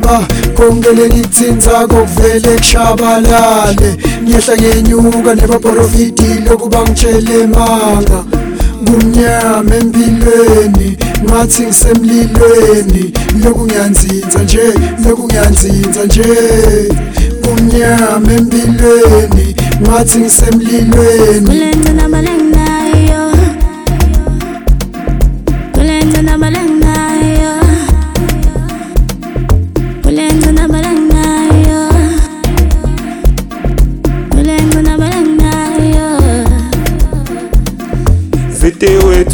baba konke lengitsinza kokuvele kushabalale. Ngiyehla ngenyuka nebaprofiti lokuba ngitshele manga. Ngumnyama empilweni ngathi ngisemlilweni. Lokhu ngiyanzinza nje lokhu ngiyanzinza nje. Ngumnyama empilweni ngathi ngisemlilweni.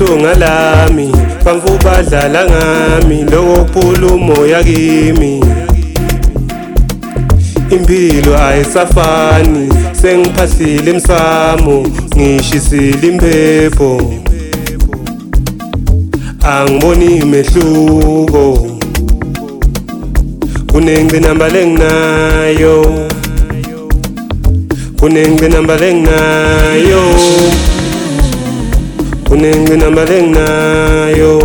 ithunga lami phamfu badlala ngami loko kuphula umoya kimi impilo ayisafani sengiphahlile imsamo ngishisile imphepho angiboni imehluko kunengcinamba lenginayo kunengcinamba lenginayo kunengqinamba lenginayo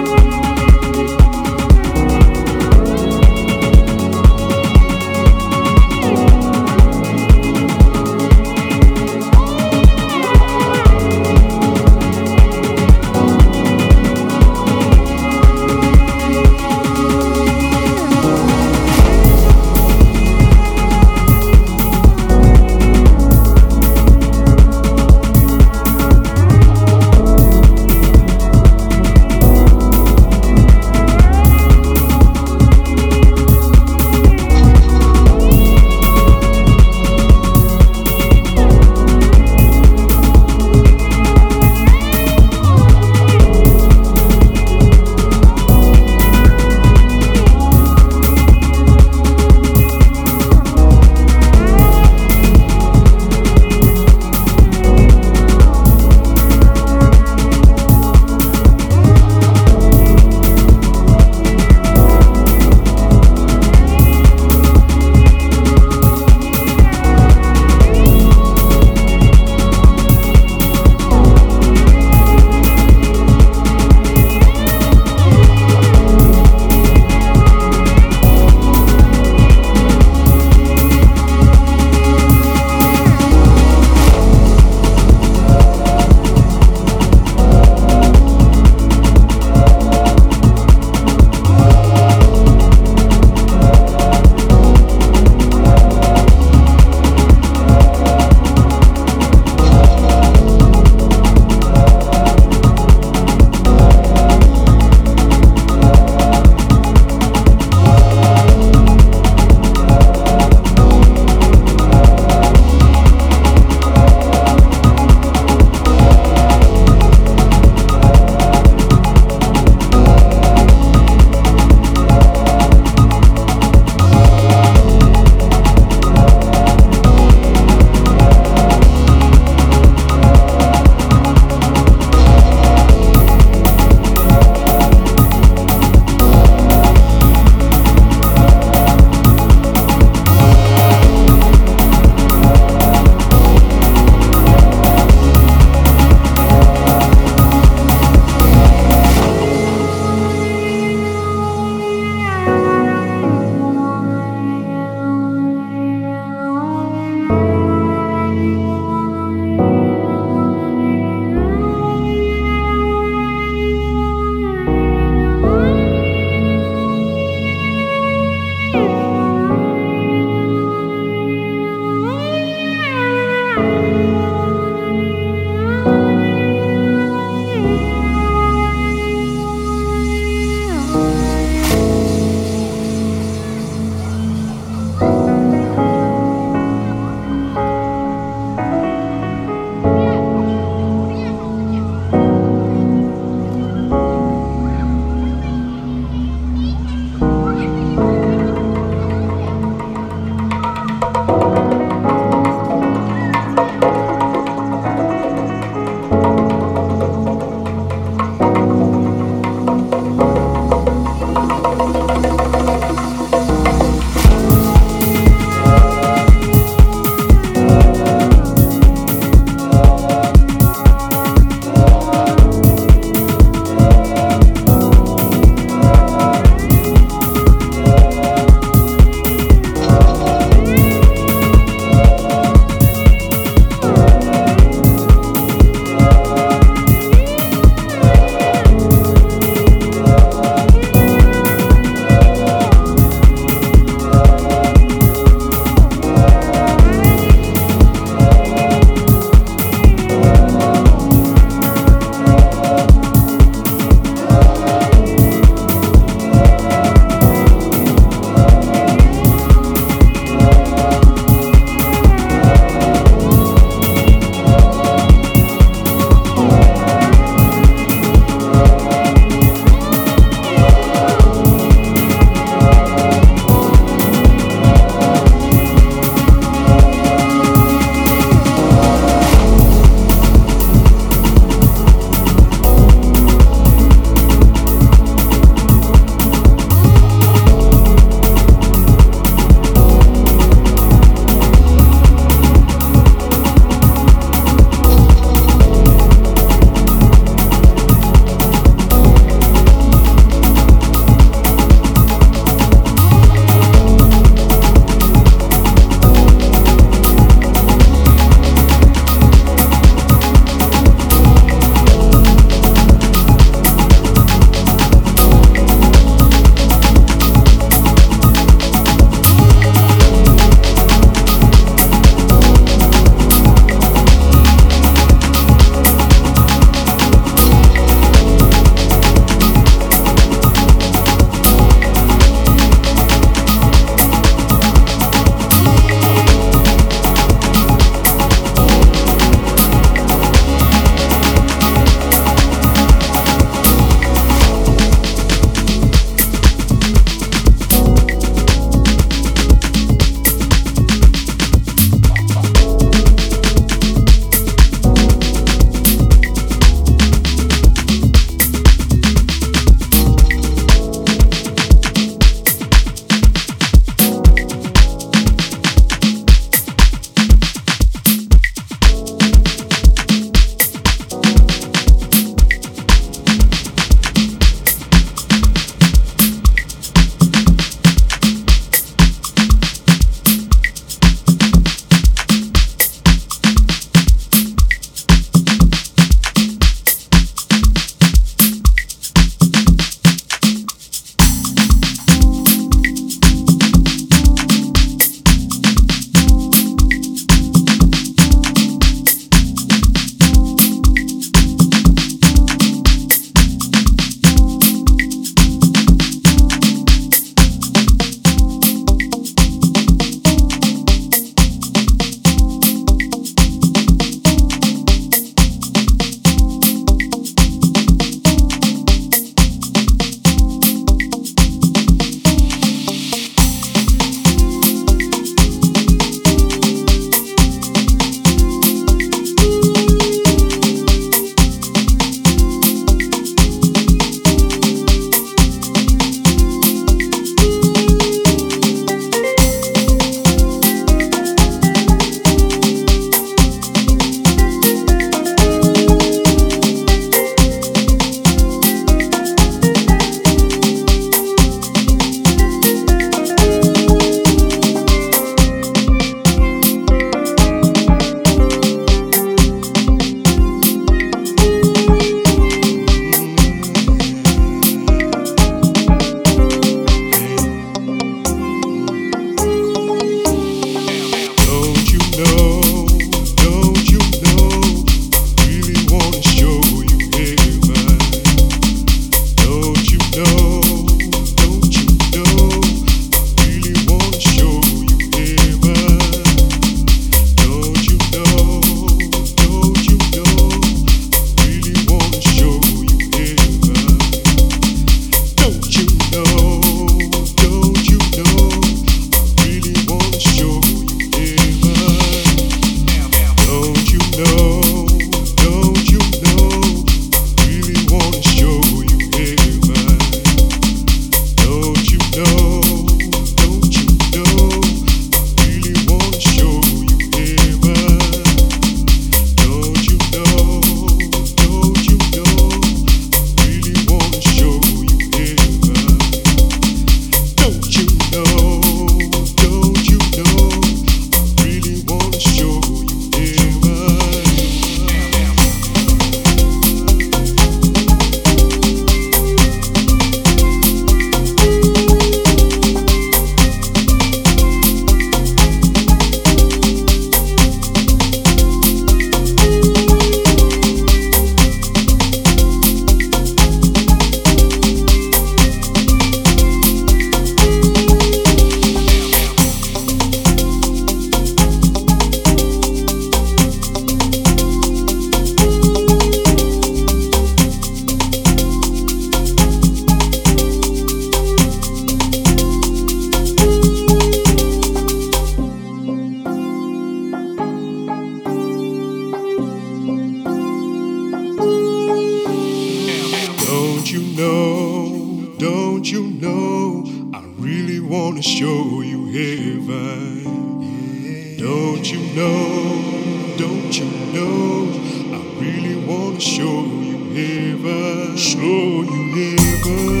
show you heaven. Show you heaven.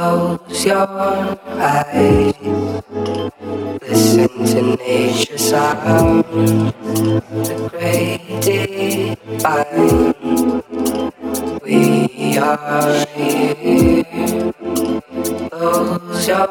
Close your eyes. Listen to nature's sound. The great divine. We are here. Close your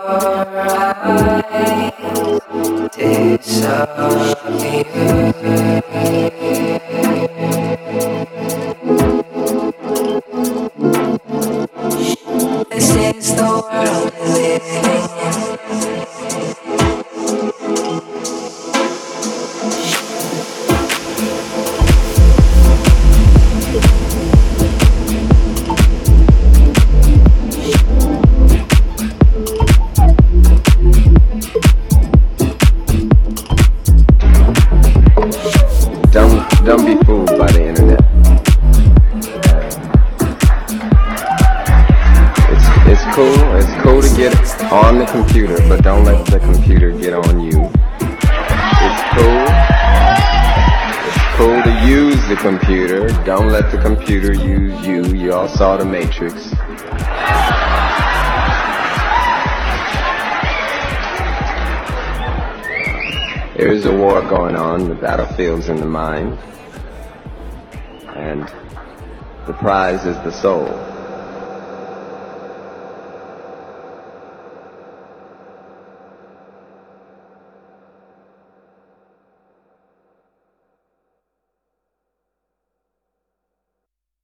symbolizes the soul.